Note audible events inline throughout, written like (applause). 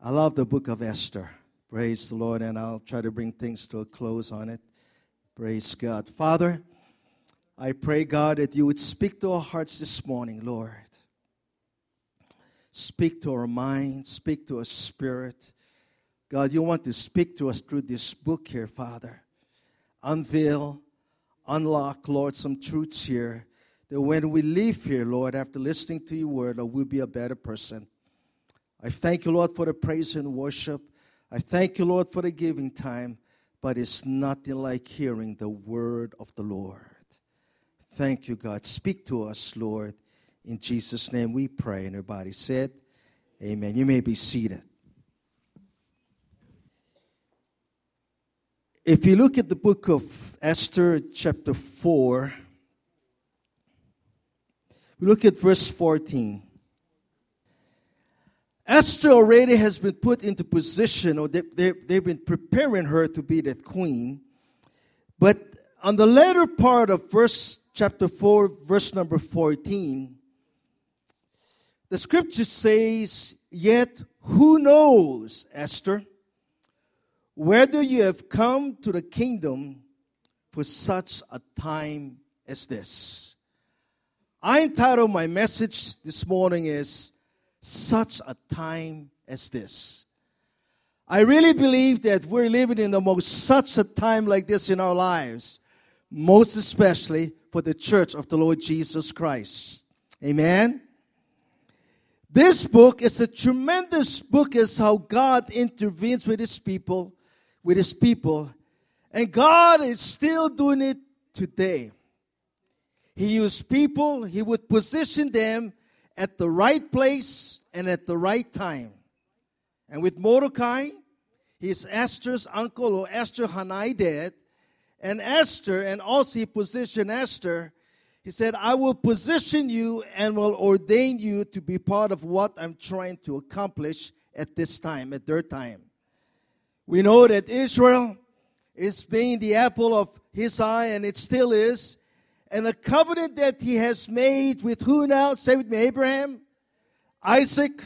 I love the book of Esther. Praise the Lord, and I'll try to bring things to a close on it. Praise God. Father, I pray, God, that you would speak to our hearts this morning, Lord. Speak to our mind, speak to our spirit. God, you want to speak to us through this book here, Father. Unveil, unlock, Lord, some truths here that when we leave here, Lord, after listening to your word, Lord, we'll be a better person. I thank you, Lord, for the praise and worship. I thank you, Lord, for the giving time, but it's nothing like hearing the word of the Lord. Thank you, God. Speak to us, Lord. In Jesus' name we pray. And everybody said, Amen. You may be seated. If you look at the book of Esther, chapter 4, we look at verse 14. Esther already has been put into position, or they, they, they've been preparing her to be that queen. But on the later part of verse chapter 4, verse number 14, the scripture says, Yet who knows, Esther, whether you have come to the kingdom for such a time as this? I entitled my message this morning is Such a Time as This. I really believe that we're living in the most such a time like this in our lives, most especially for the church of the Lord Jesus Christ. Amen. This book is a tremendous book as how God intervenes with his people, with his people. And God is still doing it today. He used people, he would position them at the right place and at the right time. And with Mordecai, he's Esther's uncle or Esther Hanai. And Esther, and also he positioned Esther he said, I will position you and will ordain you to be part of what I'm trying to accomplish at this time, at their time. We know that Israel is being the apple of his eye, and it still is. And the covenant that he has made with who now? Say with me, Abraham, Isaac,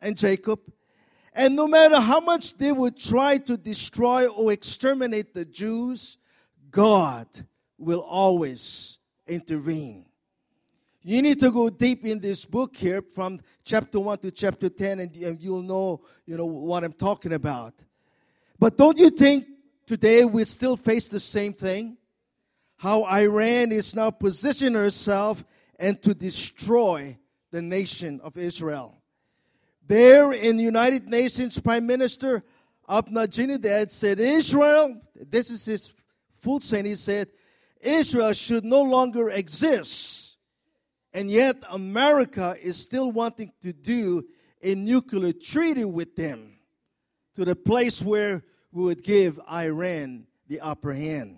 and Jacob. And no matter how much they would try to destroy or exterminate the Jews, God will always intervene. You need to go deep in this book here from chapter 1 to chapter 10 and, you'll know, you know what I'm talking about. But don't you think today we still face the same thing? How Iran is now positioning herself and to destroy the nation of Israel. There in the United Nations, Prime Minister Ahmadinejad said, Israel, this is his full saying, he said, Israel should no longer exist. And yet, America is still wanting to do a nuclear treaty with them to the place where we would give Iran the upper hand.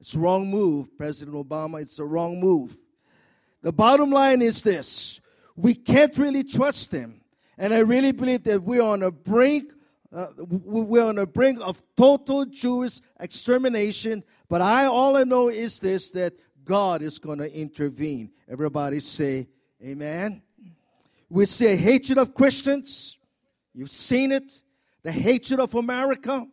It's a wrong move, President Obama. It's a wrong move. The bottom line is this we can't really trust them. And I really believe that we're on a brink uh, we're on the brink of total Jewish extermination. But I all I know is this that God is going to intervene. Everybody say amen. We see a hatred of Christians. You've seen it. The hatred of America.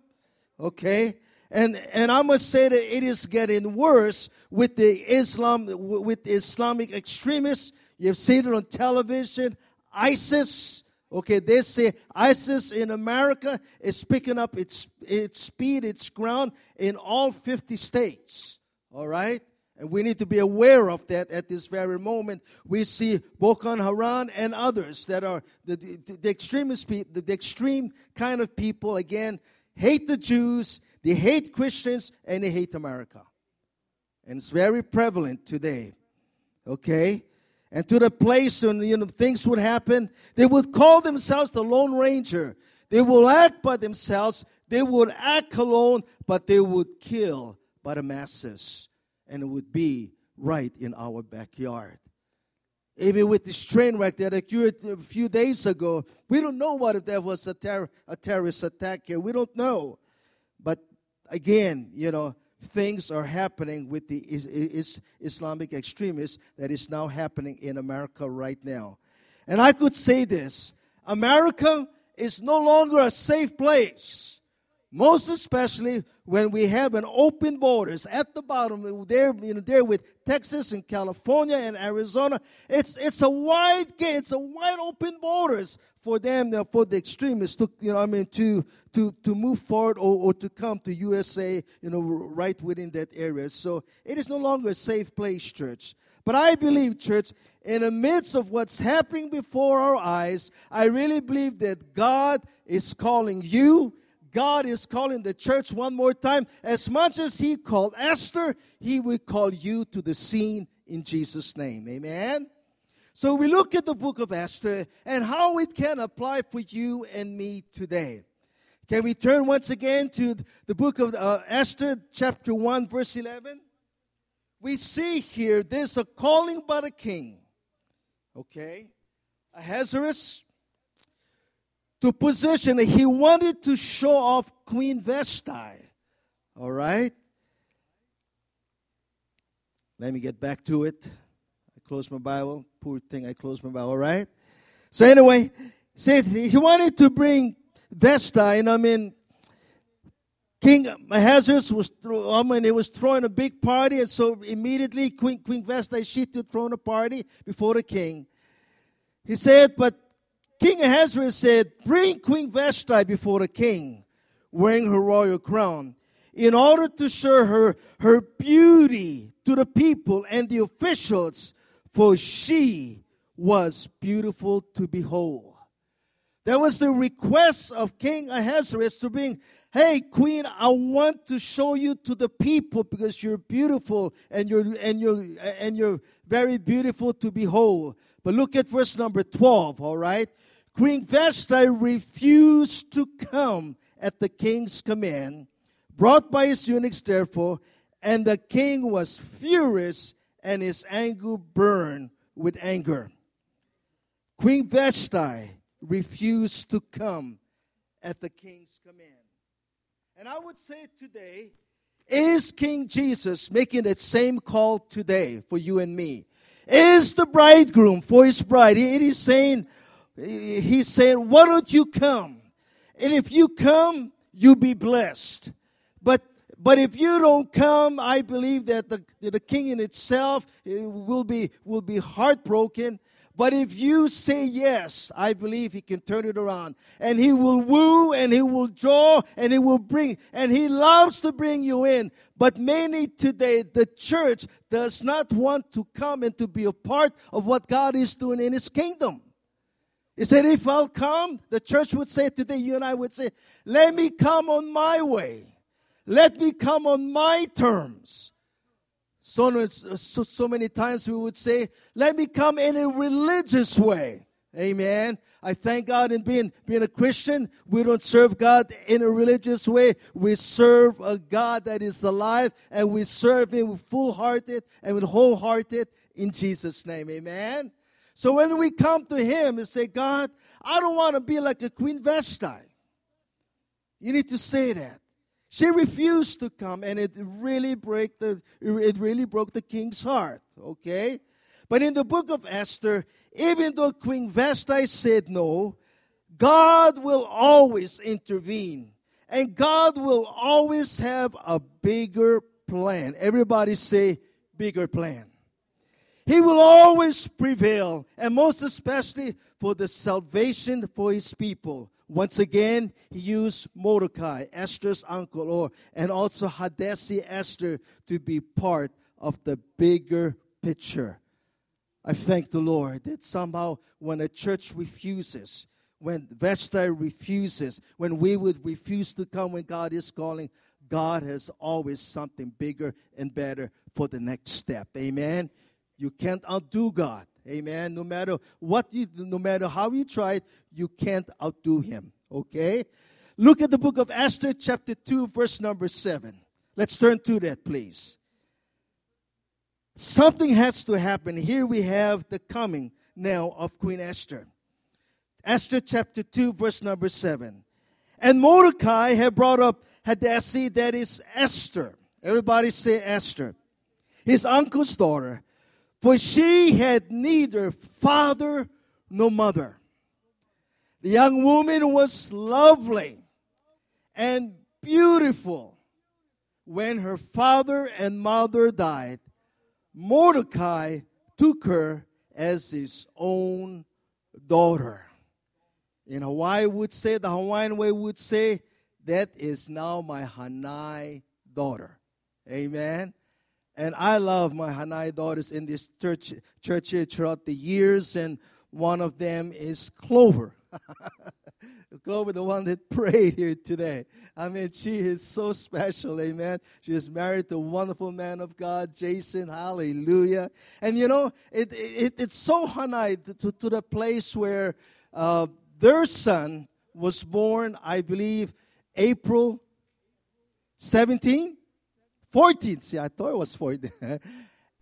Okay? And and I must say that it is getting worse with the Islam with Islamic extremists. You've seen it on television. ISIS, Okay, they say ISIS in America is picking up its, its speed, its ground in all 50 states. All right? And we need to be aware of that at this very moment. We see Boko Haram and others that are the, the, the extremist people, the, the extreme kind of people, again, hate the Jews, they hate Christians, and they hate America. And it's very prevalent today. Okay? And to the place when you know things would happen. They would call themselves the Lone Ranger. They will act by themselves. They would act alone, but they would kill by the masses, and it would be right in our backyard. Even with this train wreck that occurred a few days ago, we don't know what if there was a, ter- a terrorist attack here. We don't know. But again, you know, things are happening with the is, is Islamic extremists that is now happening in America right now. And I could say this America is no longer a safe place. Most especially when we have an open borders at the bottom there, you know, there with Texas and California and Arizona. It's it's a wide gate, it's a wide open borders for them, for the extremists to, you know, I mean, to to to move forward or, or to come to USA, you know, right within that area. So it is no longer a safe place, church. But I believe, church, in the midst of what's happening before our eyes, I really believe that God is calling you God is calling the church one more time. As much as He called Esther, He will call you to the scene in Jesus' name. Amen. So we look at the book of Esther and how it can apply for you and me today. Can we turn once again to the book of uh, Esther, chapter 1, verse 11? We see here there's a calling by the king. Okay? Ahasuerus to position. He wanted to show off Queen Vashti. All right? Let me get back to it. I closed my Bible. Poor thing, I closed my Bible, all right? So, anyway, says he wanted to bring Vashti, and I mean, King Ahasuerus was, I mean, he was throwing a big party, and so immediately Queen, Queen Vashti, she to throw a party before the king. He said, but King Ahasuerus said, Bring Queen Vashti before the king, wearing her royal crown, in order to show her her beauty to the people and the officials, for she was beautiful to behold. That was the request of King Ahasuerus to bring, hey, queen, I want to show you to the people because you're beautiful and you're and you're and you're very beautiful to behold. But look at verse number 12, all right? Queen Vashti refused to come at the king's command, brought by his eunuchs, therefore, and the king was furious, and his anger burned with anger. Queen Vashti refused to come at the king's command. And I would say today, is King Jesus making that same call today for you and me? Is the bridegroom for his bride? It is saying, He's saying, Why don't you come? And if you come, you'll be blessed. But but if you don't come, I believe that the, the king in itself eh, will be will be heartbroken. But if you say yes, I believe he can turn it around. And he will woo and he will draw and he will bring. And he loves to bring you in. But many today, the church does not want to come and to be a part of what God is doing in his kingdom. He said, If I'll come, the church would say today, you and I would say, Let me come on my way. Let me come on my terms. So, so, so many times we would say, Let me come in a religious way. Amen. I thank God in being, being a Christian. We don't serve God in a religious way. We serve a God that is alive and we serve Him with full hearted and with wholehearted in Jesus' name. Amen. So when we come to Him and say, God, I don't want to be like a Queen Vashti, you need to say that. She refused to come, and it really break the it really broke the king's heart. Okay, but in the book of Esther, even though Queen Vashti said no, God will always intervene, and God will always have a bigger plan. Everybody say bigger plan. He will always prevail, and most especially for the salvation for his people. Once again, he used Mordecai, Esther's uncle, or and also Hadassah Esther to be part of the bigger picture. I thank the Lord that somehow when a church refuses, when Vashti refuses, when we would refuse to come when God is calling, God has always something bigger and better for the next step. Amen. You can't outdo God. Amen. No matter what you, no matter how you try, you can't outdo him. Okay. Look at the book of Esther, chapter 2, verse number 7. Let's turn to that, please. Something has to happen. Here we have the coming now of Queen Esther. Esther chapter 2, verse number 7. And Mordecai had brought up Hadassah, that is Esther. Everybody say Esther. His uncle's daughter. For she had neither father nor mother. The young woman was lovely and beautiful. When her father and mother died, Mordecai took her as his own daughter. In Hawaii would say, the Hawaiian way would say, that is now my Hanai daughter. Amen. And I love my Hanai daughters in this church, church here throughout the years, and one of them is Clover. (laughs) Clover, the one that prayed here today. I mean, she is so special, amen. She is married to a wonderful man of God, Jason, hallelujah. And you know, it, it it's so Hanai to, to the place where uh, their son was born, I believe, April 17, 14. See, I thought it was 14. (laughs)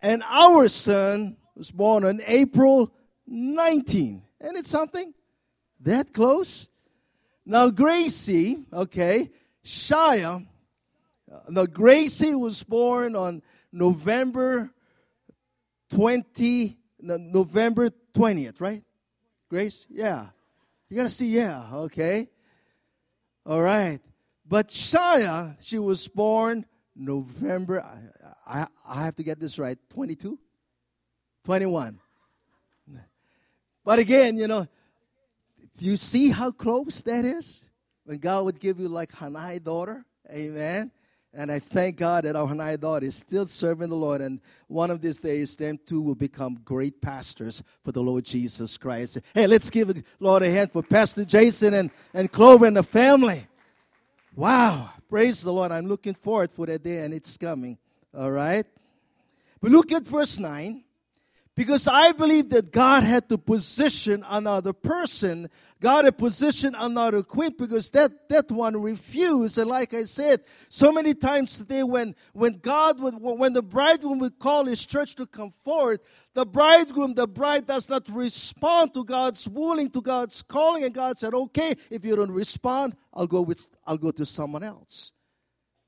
and our son was born on April 19. And it's something that close. Now, Gracie, okay, Shia, uh, now Gracie was born on November 20, November 20th, right? Grace? Yeah. You got to see, yeah, okay. All right. But Shia, she was born November, I, I, I have to get this right, 22? 21. But again, you know, do you see how close that is? When God would give you like Hanai daughter, amen. And I thank God that our Hanai daughter is still serving the Lord. And one of these days, them two will become great pastors for the Lord Jesus Christ. Hey, let's give the Lord a hand for Pastor Jason and, and Clover and the family. Wow. Praise the Lord. I'm looking forward for that day, and it's coming. All right. But look at verse 9. Because I believe that God had to position another person. God had positioned another queen because that, that one refused. And like I said, so many times today when, when God would, when the bridegroom would call his church to come forward, the bridegroom, the bride does not respond to God's willing, to God's calling. And God said, okay, if you don't respond, I'll go with, I'll go to someone else.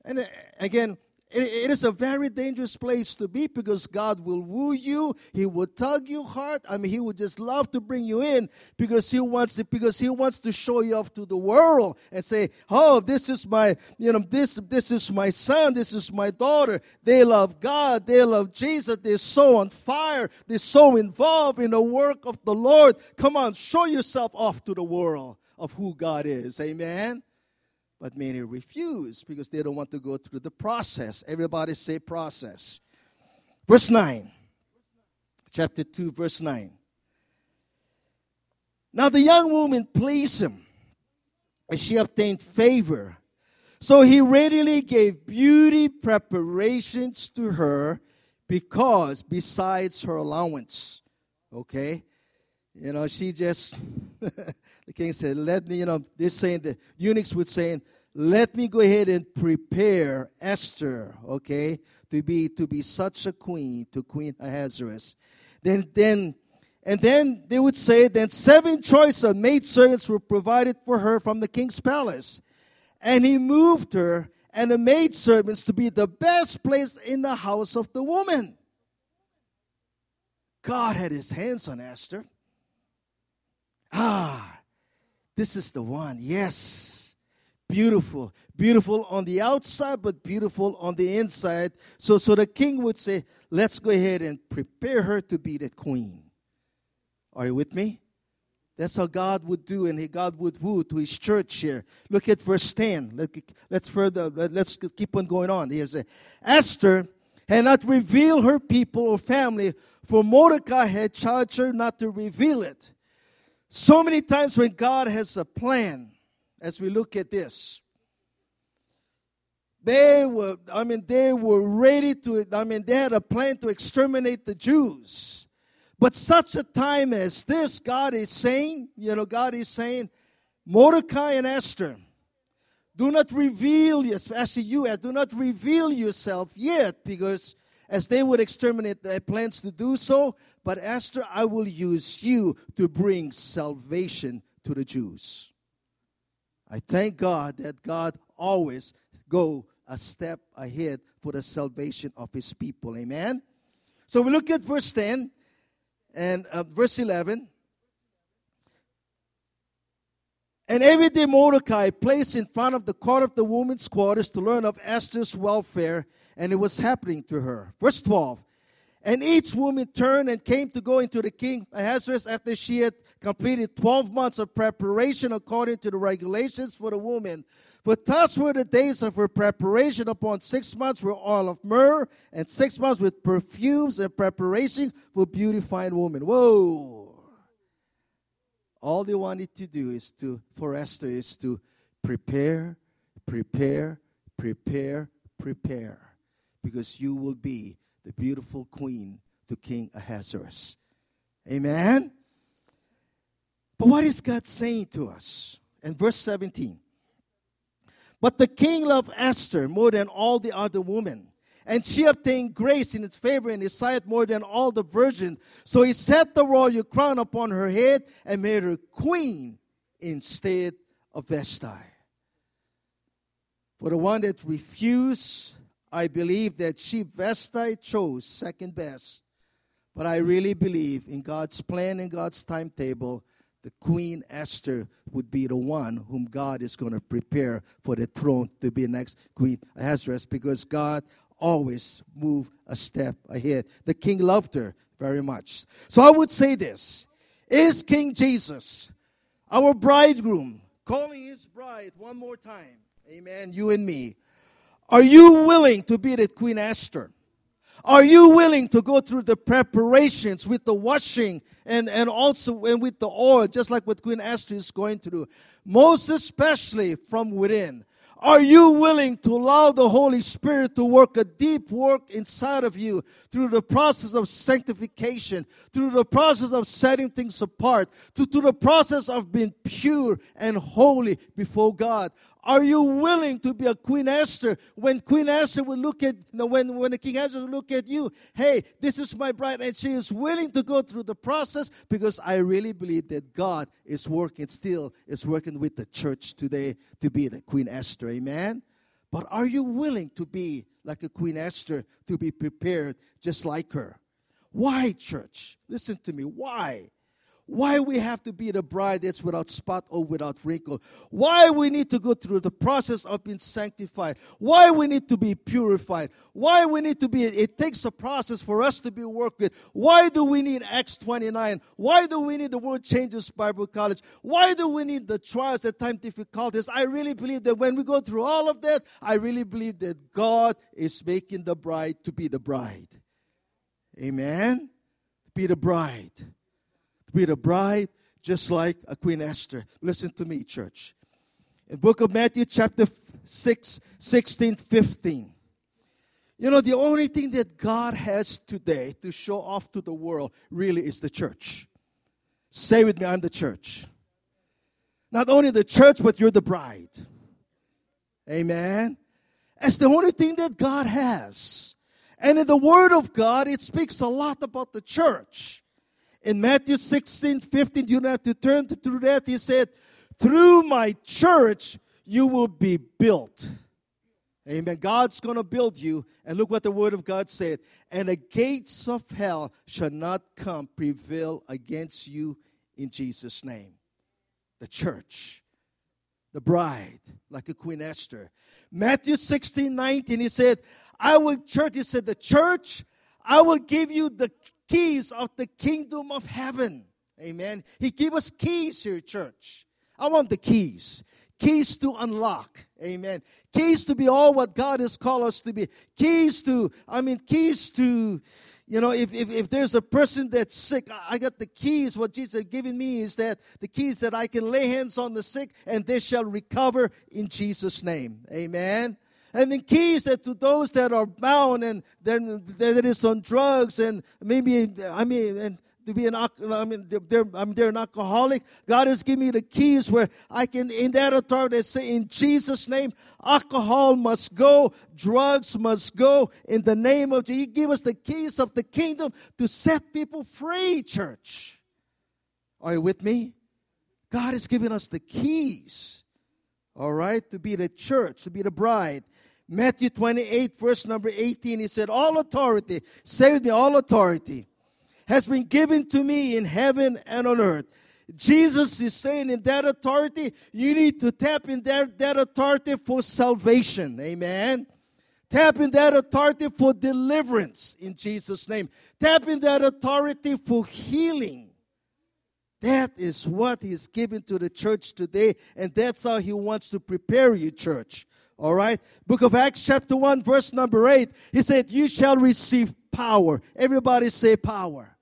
And uh, again, it is a very dangerous place to be because God will woo you. He will tug your heart. I mean, He would just love to bring you in because He wants to, because He wants to show you off to the world and say, "Oh, this is my, you know, this this is my son. This is my daughter. They love God. They love Jesus. They're so on fire. They're so involved in the work of the Lord. Come on, show yourself off to the world of who God is. Amen." But many refuse because they don't want to go through the process. Everybody say process. Verse 9. Chapter 2, verse 9. Now the young woman pleased him, and she obtained favor. So he readily gave beauty preparations to her because besides her allowance, okay, you know, she just, (laughs) the king said, let me, you know, they're saying, the eunuchs would saying, let me go ahead and prepare Esther, okay, to be to be such a queen to Queen Ahasuerus. Then then and then they would say then seven choice of maidservants were provided for her from the king's palace. And he moved her and the maidservants to be the best place in the house of the woman. God had his hands on Esther. Ah, this is the one. Yes. Beautiful. Beautiful on the outside, but beautiful on the inside. So, so the king would say, let's go ahead and prepare her to be the queen. Are you with me? That's how God would do, and he God would woo to His church here. Look at verse ten. Let, us further. Let's keep on going on. Here's a, Esther had not revealed her people or family, for Mordecai had charged her not to reveal it. So many times when God has a plan, as we look at this, they were, I mean, they were ready to, I mean, they had a plan to exterminate the Jews. But such a time as this, God is saying, you know, God is saying, Mordecai and Esther, do not reveal, especially you, uh, do not reveal yourself yet, because as they would exterminate their plans to do so, but Esther, I will use you to bring salvation to the Jews. I thank God that God always go a step ahead for the salvation of his people. Amen. So we look at verse 10 and uh, verse 11. And every day Mordecai placed in front of the court of the women's quarters to learn of Esther's welfare and it was happening to her. Verse 12. And each woman turned and came to go into the king Ahasuerus after she had completed 12 months of preparation according to the regulations for the woman. For thus were the days of her preparation. Upon six months were oil of myrrh, and six months with perfumes and preparation for beautifying women. Whoa! All they wanted to do is to, for Esther, is to prepare, prepare, prepare, prepare because you will be the beautiful queen to King Ahasuerus. Amen? But what is God saying to us? In verse 17, but the king loved Esther more than all the other women, and she obtained grace in his favor in his sight more than all the virgins. So he set the royal crown upon her head and made her queen instead of Vashti. For the one that refused I believe that she Vashti chose second best. But I really believe in God's plan and God's timetable, the Queen Esther would be the one whom God is going to prepare for the throne to be next Queen Ahasuerus because God always move a step ahead. The king loved her very much. So I would say this Is King Jesus, our bridegroom, calling his bride one more time? Amen. You and me are you willing to be that Queen Esther? Are you willing to go through the preparations with the washing and, and also and with the oil, just like what Queen Esther is going to do? Most especially from within. Are you willing to allow the Holy Spirit to work a deep work inside of you through the process of sanctification, through the process of setting things apart, through the process of being pure and holy before God? Are you willing to be a Queen Esther when Queen Esther will look at, you know, when, when the King Esther will look at you, hey, this is my bride, and she is willing to go through the process because I really believe that God is working, still is working with the church today to be the Queen Esther, amen? But are you willing to be like a Queen Esther, to be prepared just like her? Why, church? Listen to me. Why? Why we have to be the bride that's without spot or without wrinkle. Why we need to go through the process of being sanctified. Why we need to be purified. Why we need to be, it takes a process for us to be worked with. Why do we need Acts 29? Why do we need the World Changers Bible College? Why do we need the trials, the time difficulties? I really believe that when we go through all of that, I really believe that God is making the bride to be the bride. Amen? Be the bride to be the bride just like a Queen Esther. Listen to me, church. In book of Matthew, chapter 6, 16, 15. You know, the only thing that God has today to show off to the world really is the church. Say with me, I'm the church. Not only the church, but you're the bride. Amen. That's the only thing that God has. And in the Word of God, it speaks a lot about the church. In Matthew 16, 15, you don't have to turn through that. He said, Through my church, you will be built. Amen. God's going to build you. And look what the word of God said. And the gates of hell shall not come prevail against you in Jesus' name. The church, the bride, like a Queen Esther. Matthew 16, 19, he said, I will, church, he said, the church, I will give you the keys of the kingdom of heaven. Amen. He gave us keys here, church. I want the keys. Keys to unlock. Amen. Keys to be all what God has called us to be. Keys to, I mean, keys to, you know, if, if, if there's a person that's sick, I got the keys. What Jesus has given me is that the keys that I can lay hands on the sick and they shall recover in Jesus' name. Amen and the keys that to those that are bound and then that is on drugs and maybe I mean and to be an I mean they're, I mean, they're an alcoholic. God has given me the keys where I can in that authority say in Jesus' name, alcohol must go, drugs must go in the name of Jesus. He give us the keys of the kingdom to set people free, church. Are you with me? God has given us the keys, all right, to be the church, to be the bride. Matthew 28, verse number 18, he said, All authority, with me, all authority has been given to me in heaven and on earth. Jesus is saying in that authority, you need to tap in that, that authority for salvation. Amen. Tap in that authority for deliverance in Jesus' name. Tap in that authority for healing. That is what He's given to the church today, and that's how He wants to prepare you, church. All right? Book of Acts, chapter 1, verse number 8. He said, You shall receive power. Everybody say power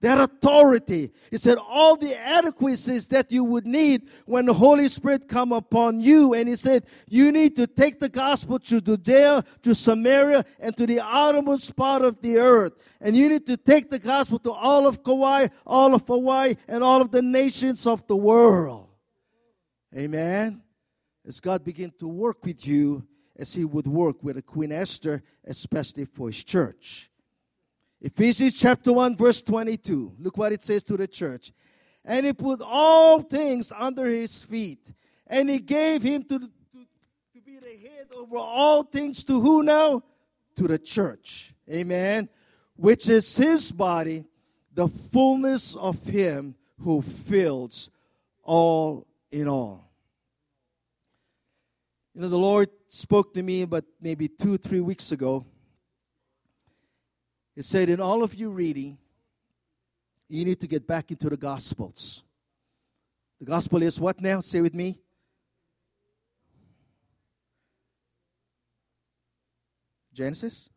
that authority. He said all the adequacies that you would need when the Holy Spirit come upon you. And he said you need to take the gospel to Judea, to Samaria, and to the outermost part of the earth. And you need to take the gospel to all of Kauai, all of Hawaii, and all of the nations of the world. Amen. As God begin to work with you, as He would work with a Queen Esther, especially for His church. Ephesians chapter 1, verse 22. Look what it says to the church. And he put all things under his feet. And he gave him to, to, to be the head over all things to who now? To the church. Amen. Which is his body, the fullness of him who fills all in all. You know, the Lord spoke to me but maybe two, three weeks ago He said, in all of you reading, you need to get back into the Gospels. The Gospel is what now? Say with me. Genesis?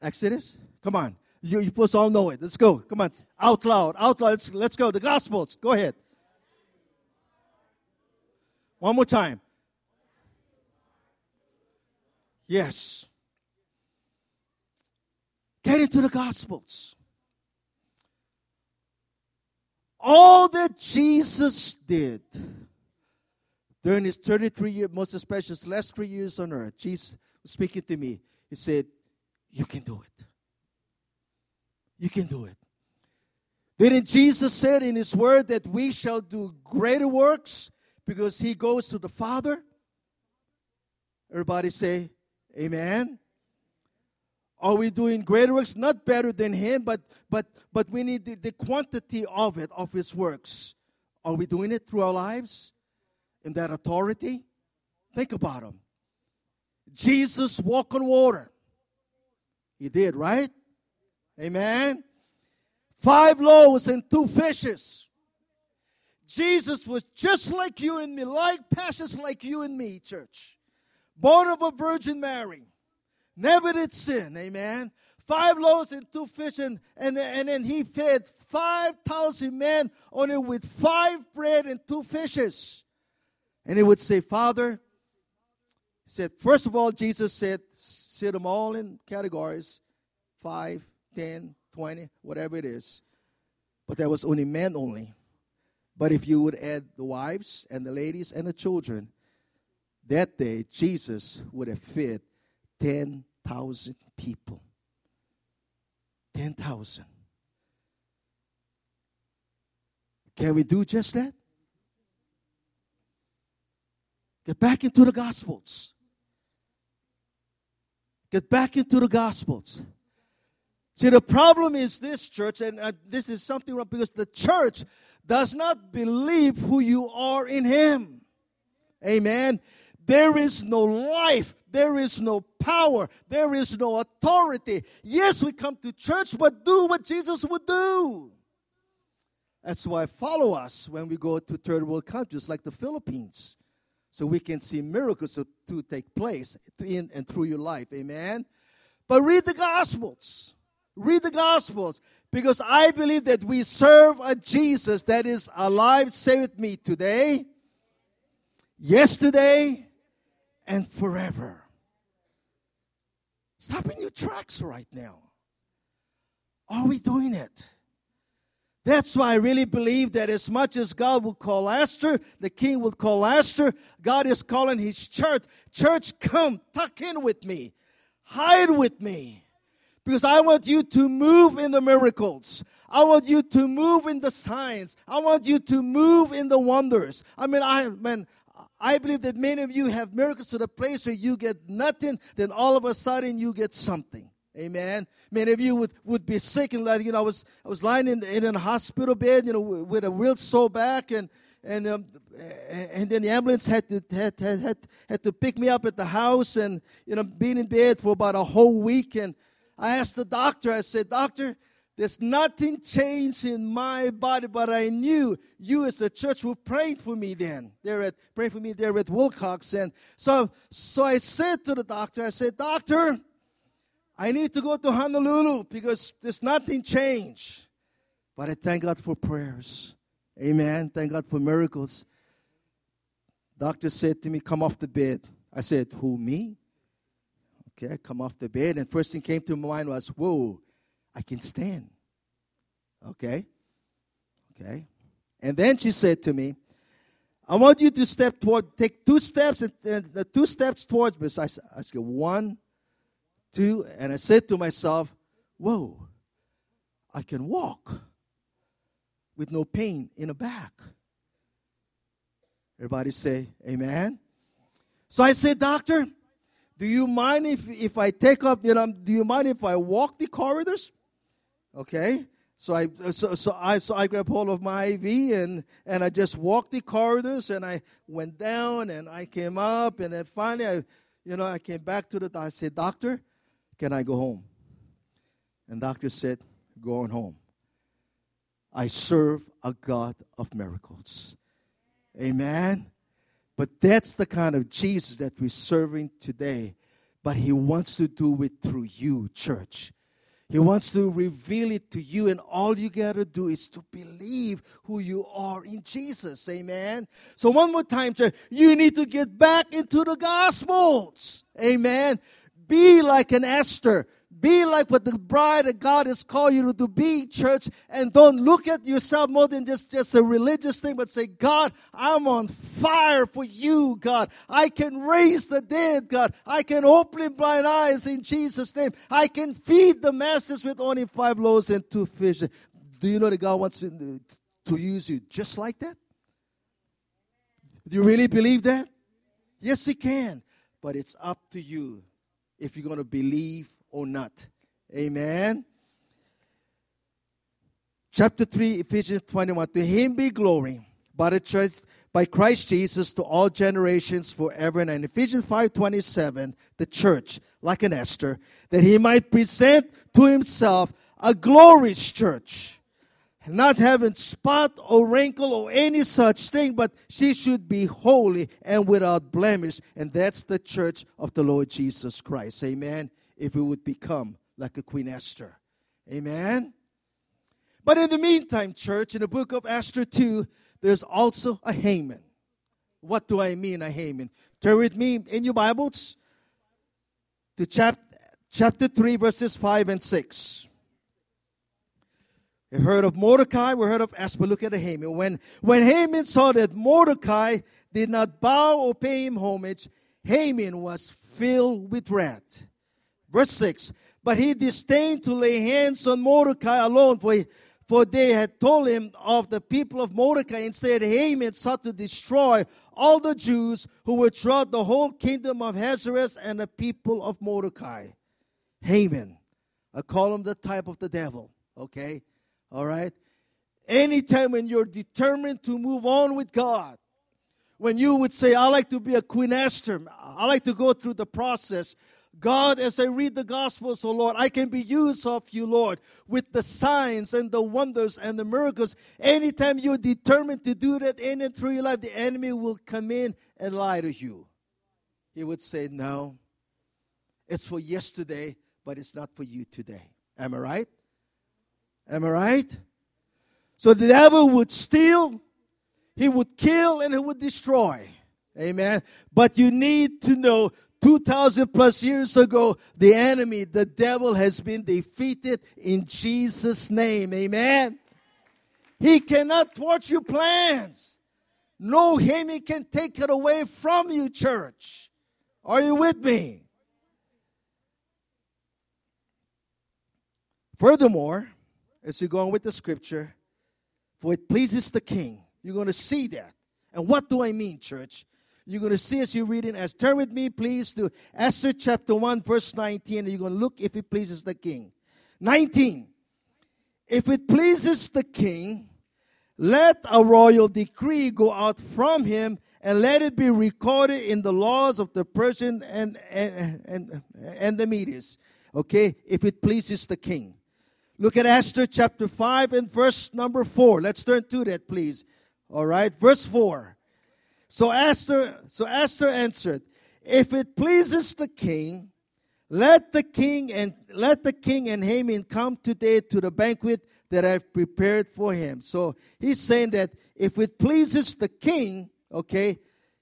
Exodus? Come on. You, you all know it. Let's go. Come on. Out loud. Out loud. Let's, let's go. The Gospels. Go ahead. One more time. Yes. Get into the Gospels. All that Jesus did during his 33 years, most especially his last three years on earth, Jesus speaking to me. He said, You can do it. You can do it. Didn't Jesus said in his word that we shall do greater works because he goes to the Father? Everybody say, Amen. Are we doing greater works? Not better than him, but but but we need the, the quantity of it, of his works. Are we doing it through our lives? In that authority? Think about him. Jesus walked on water. He did, right? Amen. Five loaves and two fishes. Jesus was just like you and me, like passions like you and me, church. Born of a Virgin Mary never did sin. Amen. Five loaves and two fish, and, and, and then he fed 5,000 men only with five bread and two fishes. And he would say, Father, he said, first of all, Jesus said, sit them all in categories five, ten, twenty, whatever it is. But that was only men only. But if you would add the wives and the ladies and the children, that day Jesus would have fed 10,000 people. 10,000. Can we do just that? Get back into the Gospels. Get back into the Gospels. See, the problem is this, church, and uh, this is something wrong because the church does not believe who you are in Him. Amen. There is no life. There is no power. There is no authority. Yes, we come to church, but do what Jesus would do. That's why follow us when we go to third world countries like the Philippines. So we can see miracles to, take place in and through your life. Amen. But read the Gospels. Read the Gospels. Because I believe that we serve a Jesus that is alive. saved me today, yesterday, and forever. Stop in your tracks right now. Are we doing it? That's why I really believe that as much as God will call Esther, the king will call Esther, God is calling his church. Church, come, tuck in with me, hide with me. Because I want you to move in the miracles. I want you to move in the signs. I want you to move in the wonders. I mean, I man, I believe that many of you have miracles to the place where you get nothing, then all of a sudden you get something. Amen. Many of you would, would be sick and like, you know, I was I was lying in, in a hospital bed, you know, with a real sore back and and um, and then the ambulance had to had, had, had, had to pick me up at the house and you know being in bed for about a whole week and I asked the doctor I said doctor there's nothing changed in my body but I knew you as a church were praying for me then they're at praying for me there at Wilcox and so so I said to the doctor I said doctor I need to go to Honolulu because there's nothing changed. But I thank God for prayers. Amen. Thank God for miracles. Doctor said to me, Come off the bed. I said, Who, me? Okay, come off the bed. And first thing came to my mind was, Whoa, I can stand. Okay. Okay. And then she said to me, I want you to step toward, take two steps and, and the two steps towards me. So I, I said, one, two, and I said to myself, Whoa, I can walk with no pain in the back. Everybody say, Amen. So I said, Doctor, do you mind if, if I take up, you know, do you mind if I walk the corridors? Okay. So I so, so I so I grabbed hold of my IV and and I just walked the corridors and I went down and I came up and then finally I you know I came back to the I said, Doctor, can I go home? And doctor said, Go on home. I serve a God of miracles. Amen. But that's the kind of Jesus that we're serving today. But he wants to do it through you, church. He wants to reveal it to you, and all you got to do is to believe who you are in Jesus. Amen. So, one more time, church, you need to get back into the Gospels. Amen. Be like an Esther. Be like what the bride of God has called you to be, church, and don't look at yourself more than just, just a religious thing, but say, God, I'm on fire for you, God. I can raise the dead, God. I can open blind eyes in Jesus' name. I can feed the masses with only five loaves and two fish. Do you know that God wants to, to use you just like that? Do you really believe that? Yes, He can, but it's up to you if you're going to believe or not. Amen. Chapter 3, Ephesians 21. To him be glory by the church, by Christ Jesus to all generations forever and. Ephesians 5:27, the church, like an Esther, that he might present to himself a glorious church not having spot or wrinkle or any such thing, but she should be holy and without blemish. And that's the church of the Lord Jesus Christ. Amen. If we would become like a Queen Esther. Amen. But in the meantime, church, in the book of Esther 2, there's also a Haman. What do I mean, a Haman? Turn with me in your Bibles to chap- chapter 3, verses 5 and 6. We heard of Mordecai, we heard of Esther. Look at the Haman. When, when Haman saw that Mordecai did not bow or pay him homage, Haman was filled with wrath. Verse 6 But he disdained to lay hands on Mordecai alone, for, he, for they had told him of the people of Mordecai. Instead, Haman sought to destroy all the Jews who were throughout the whole kingdom of Ahasuerus and the people of Mordecai. Haman. I call him the type of the devil, okay? All right? Anytime when you're determined to move on with God, when you would say, I like to be a Queen Esther, I like to go through the process. God, as I read the Gospels, oh Lord, I can be used of you, Lord, with the signs and the wonders and the miracles. Anytime you're determined to do that in and through your life, the enemy will come in and lie to you. He would say, No, it's for yesterday, but it's not for you today. Am I right? Am I right? So the devil would steal, he would kill, and he would destroy. Amen. But you need to know 2,000 plus years ago, the enemy, the devil, has been defeated in Jesus' name. Amen. He cannot thwart your plans. No enemy can take it away from you, church. Are you with me? Furthermore, as you go on with the scripture, for it pleases the king. You're going to see that. And what do I mean, church? You're going to see as you're reading, as turn with me, please, to Esther chapter 1, verse 19, and you're going to look if it pleases the king. 19. If it pleases the king, let a royal decree go out from him and let it be recorded in the laws of the Persian and, and, and, and the Medes. Okay, if it pleases the king. Look at Esther chapter 5 and verse number 4. Let's turn to that, please. All right, verse 4. So Esther, so Esther answered, If it pleases the king, let the king and let the king and Haman come today to the banquet that I've prepared for him. So he's saying that if it pleases the king, okay,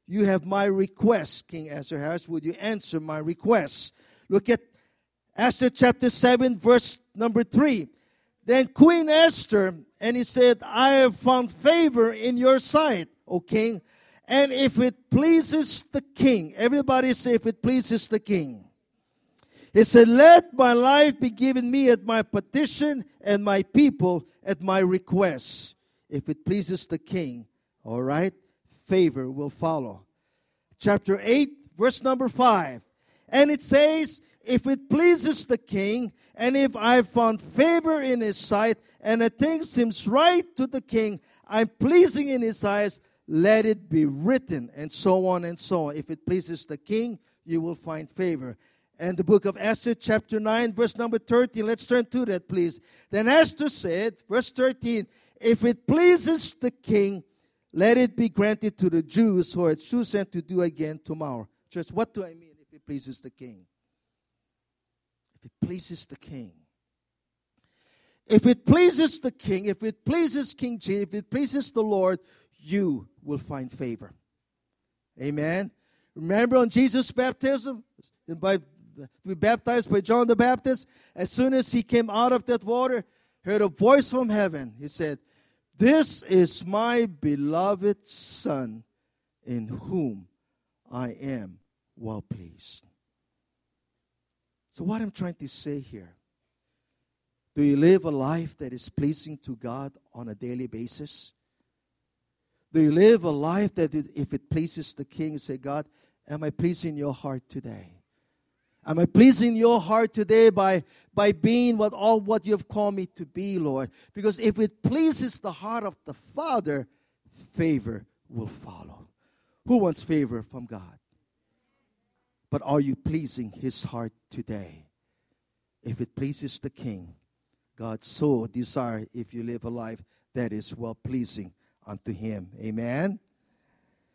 you have my request, King Ahasuerus. Would you answer my request? Look at Esther chapter 7, verse number 3. Then Queen Esther, and he said, I have found favor in your sight, O king. And if it pleases the king, everybody say, if it pleases the king. He said, Let my life be given me at my petition and my people at my request. If it pleases the king, all right, favor will follow. Chapter 8, verse number 5. And it says, if it pleases the king, and if I found favor in his sight, and a thing seems right to the king, I'm pleasing in his eyes, let it be written, and so on and so on. If it pleases the king, you will find favor. And the book of Esther, chapter 9, verse number 13. Let's turn to that, please. Then Esther said, verse 13, If it pleases the king, let it be granted to the Jews who are chosen to do again tomorrow. Church, what do I mean if it pleases the king? if it pleases the king. If it pleases the king, if it pleases King Jesus, if it pleases the Lord, you will find favor. Amen. Remember on Jesus' baptism, by, to be baptized by John the Baptist, as soon as he came out of that water, heard a voice from heaven. He said, This is my beloved Son, in whom I am well pleased. So, what I'm trying to say here do you live a life that is pleasing to God on a daily basis? Do you live a life that, if it pleases the King, say, God, am I pleasing your heart today? Am I pleasing your heart today by, by being what all what you have called me to be, Lord? Because if it pleases the heart of the Father, favor will follow. Who wants favor from God? But are you pleasing his heart today? If it pleases the king, God so desire if you live a life that is well pleasing unto him. Amen.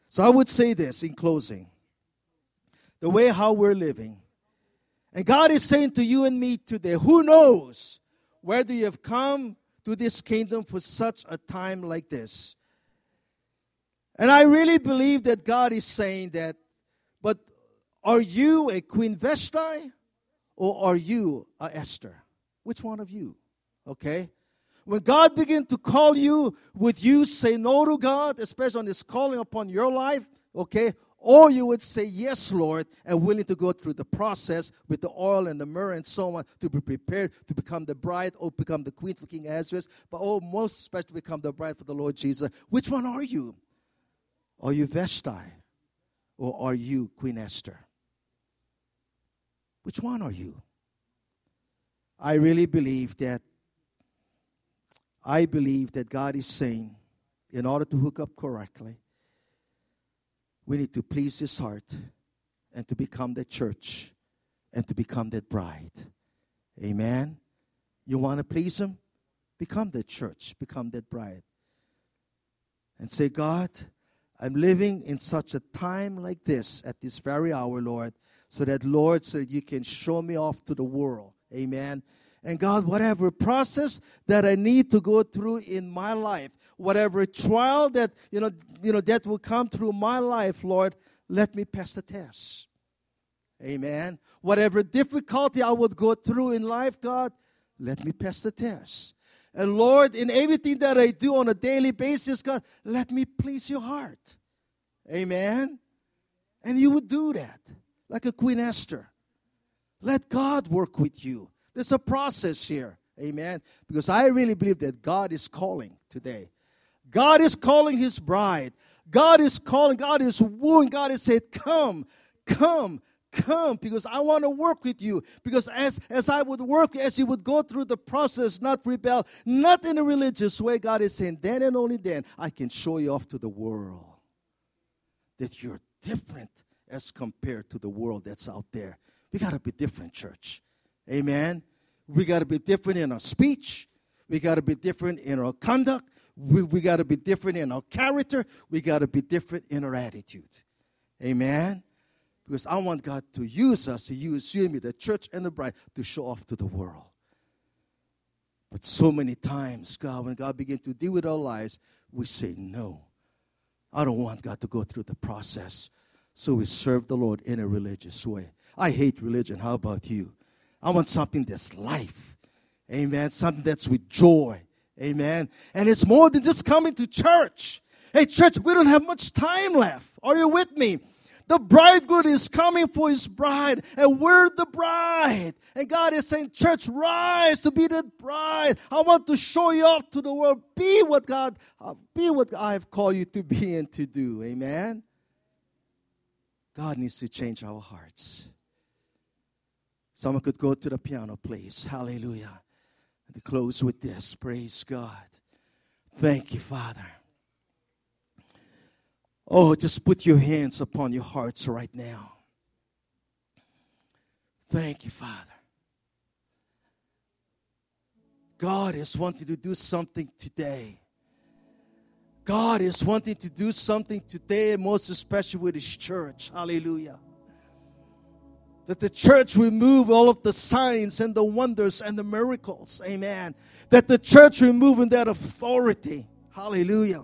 So I would say this in closing. The way how we're living. And God is saying to you and me today, who knows whether you have come to this kingdom for such a time like this. And I really believe that God is saying that, but are you a Queen Vashti or are you a Esther? Which one of you? Okay? When God begin to call you, would you say no to God, especially on His calling upon your life? Okay? Or you would say, Yes, Lord, and willing to go through the process with the oil and the myrrh and so on to be prepared to become the bride or become the queen for King Ahasuerus, but oh, most especially become the bride for the Lord Jesus. Which one are you? Are you Vashti or are you Queen Esther? Which one are you? I really believe that I believe that God is saying, in order to hook up correctly, we need to please His heart and to become the church and to become that bride. Amen. You want to please Him? Become the church, become that bride. And say, God, I'm living in such a time like this at this very hour, Lord so that, Lord, so that you can show me off to the world. Amen. And God, whatever process that I need to go through in my life, whatever trial that, you know, you know, that will come through my life, Lord, let me pass the test. Amen. Whatever difficulty I would go through in life, God, let me pass the test. And Lord, in everything that I do on a daily basis, God, let me please your heart. Amen. And you would do that like a Queen Esther. Let God work with you. There's a process here. Amen. Because I really believe that God is calling today. God is calling his bride. God is calling. God is wooing. God is saying, Come, come, come because I want to work with you. Because as, as I would work, as you would go through the process, not rebel, not in a religious way, God is saying, then and only then I can show you off to the world that you're different as compared to the world that's out there. We got to be different, church. Amen. We got to be different in our speech. We got to be different in our conduct. We, we got to be different in our character. We got to be different in our attitude. Amen. Because I want God to use us, to use you and me, the church and the bride, to show off to the world. But so many times, God, when God begins to deal with our lives, we say, No, I don't want God to go through the process. So we serve the Lord in a religious way. I hate religion. How about you? I want something that's life. Amen. Something that's with joy. Amen. And it's more than just coming to church. Hey, church, we don't have much time left. Are you with me? The bridegroom is coming for his bride, and we're the bride. And God is saying, Church, rise to be the bride. I want to show you off to the world. Be what God, uh, be what I have called you to be and to do. Amen. God needs to change our hearts. Someone could go to the piano, please. Hallelujah. And to close with this, praise God. Thank you, Father. Oh, just put your hands upon your hearts right now. Thank you, Father. God is wanting to do something today. God is wanting to do something today, most especially with His church. Hallelujah. That the church remove all of the signs and the wonders and the miracles. Amen. That the church removing that authority. Hallelujah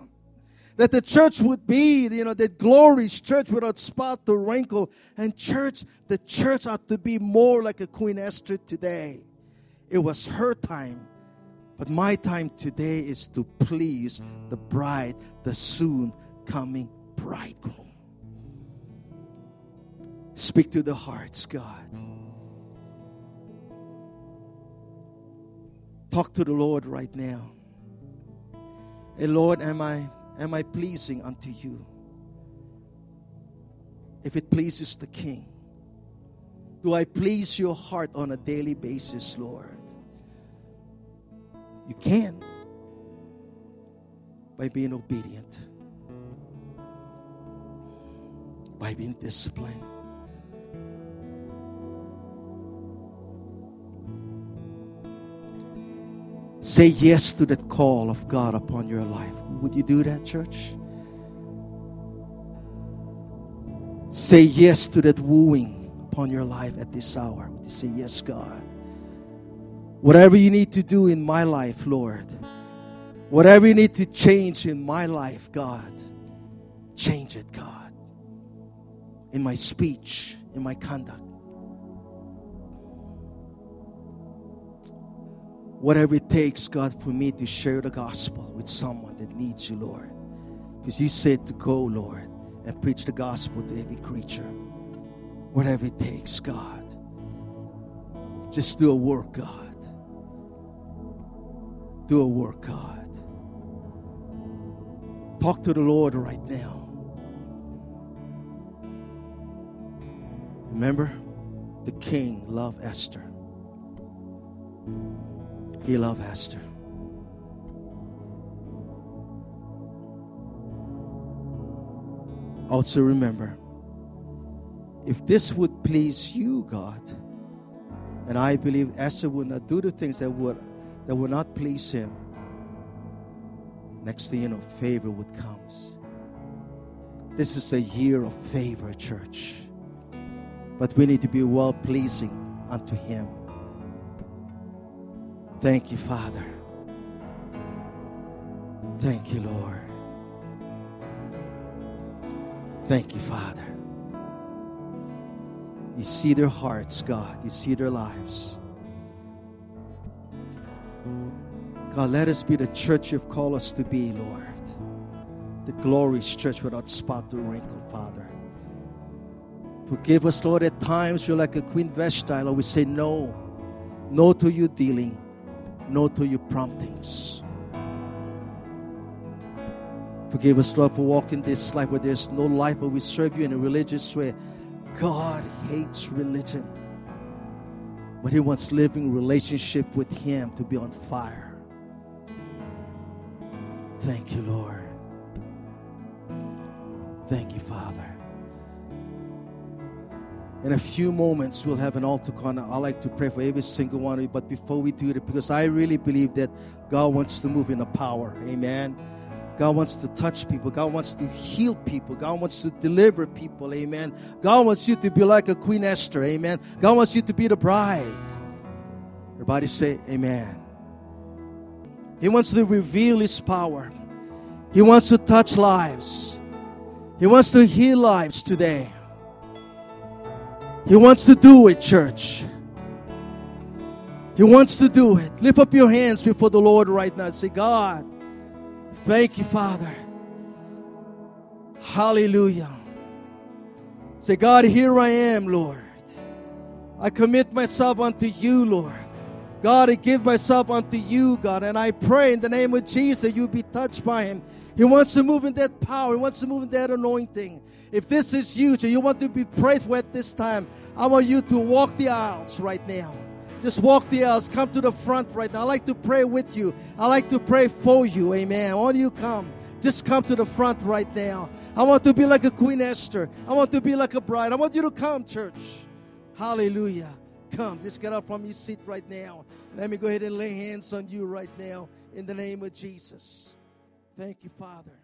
that the church would be, you know, that glorious church without spot or wrinkle. And church, the church ought to be more like a Queen Esther today. It was her time. But my time today is to please the bride, the soon coming bridegroom. Speak to the hearts, God. Talk to the Lord right now. And Lord, am I am I pleasing unto you? If it pleases the King, do I please your heart on a daily basis, Lord? You can by being obedient, by being disciplined. Say yes to that call of God upon your life. Would you do that, church? Say yes to that wooing upon your life at this hour. Would you say, Yes, God? Whatever you need to do in my life, Lord, whatever you need to change in my life, God, change it, God. In my speech, in my conduct. Whatever it takes, God, for me to share the gospel with someone that needs you, Lord. Because you said to go, Lord, and preach the gospel to every creature. Whatever it takes, God. Just do a work, God. Do a work, God. Talk to the Lord right now. Remember, the king loved Esther. He loved Esther. Also remember, if this would please you, God, and I believe Esther would not do the things that would that would not please him, next thing you know, favor would come. This is a year of favor, church. But we need to be well pleasing unto him. Thank you, Father. Thank you, Lord. Thank you, Father. You see their hearts, God. You see their lives. God, let us be the church you've called us to be, Lord. The glorious church without spot or wrinkle, Father. Forgive us, Lord, at times you're like a Queen Vashti, Lord. We say no. No to your dealing. No to your promptings. Forgive us, Lord, for walking this life where there's no life, but we serve you in a religious way. God hates religion, but He wants living relationship with Him to be on fire. Thank you, Lord. Thank you, Father. In a few moments, we'll have an altar call. I like to pray for every single one of you. But before we do it, because I really believe that God wants to move in a power. Amen. God wants to touch people. God wants to heal people. God wants to deliver people. Amen. God wants you to be like a Queen Esther. Amen. God wants you to be the bride. Everybody say, Amen. He wants to reveal His power. He wants to touch lives. He wants to heal lives today. He wants to do it, church. He wants to do it. Lift up your hands before the Lord right now. Say, God, thank you, Father. Hallelujah. Say, God, here I am, Lord. I commit myself unto you, Lord. God, I give myself unto you, God. And I pray in the name of Jesus you be touched by him. He wants to move in that power. He wants to move in that anointing. If this is you, and you want to be prayed at this time, I want you to walk the aisles right now. Just walk the aisles. Come to the front right now. I like to pray with you. I like to pray for you. Amen. Want you come. Just come to the front right now. I want to be like a Queen Esther. I want to be like a bride. I want you to come, church. Hallelujah. Come. Just get up from your seat right now. Let me go ahead and lay hands on you right now in the name of Jesus. Thank you, Father.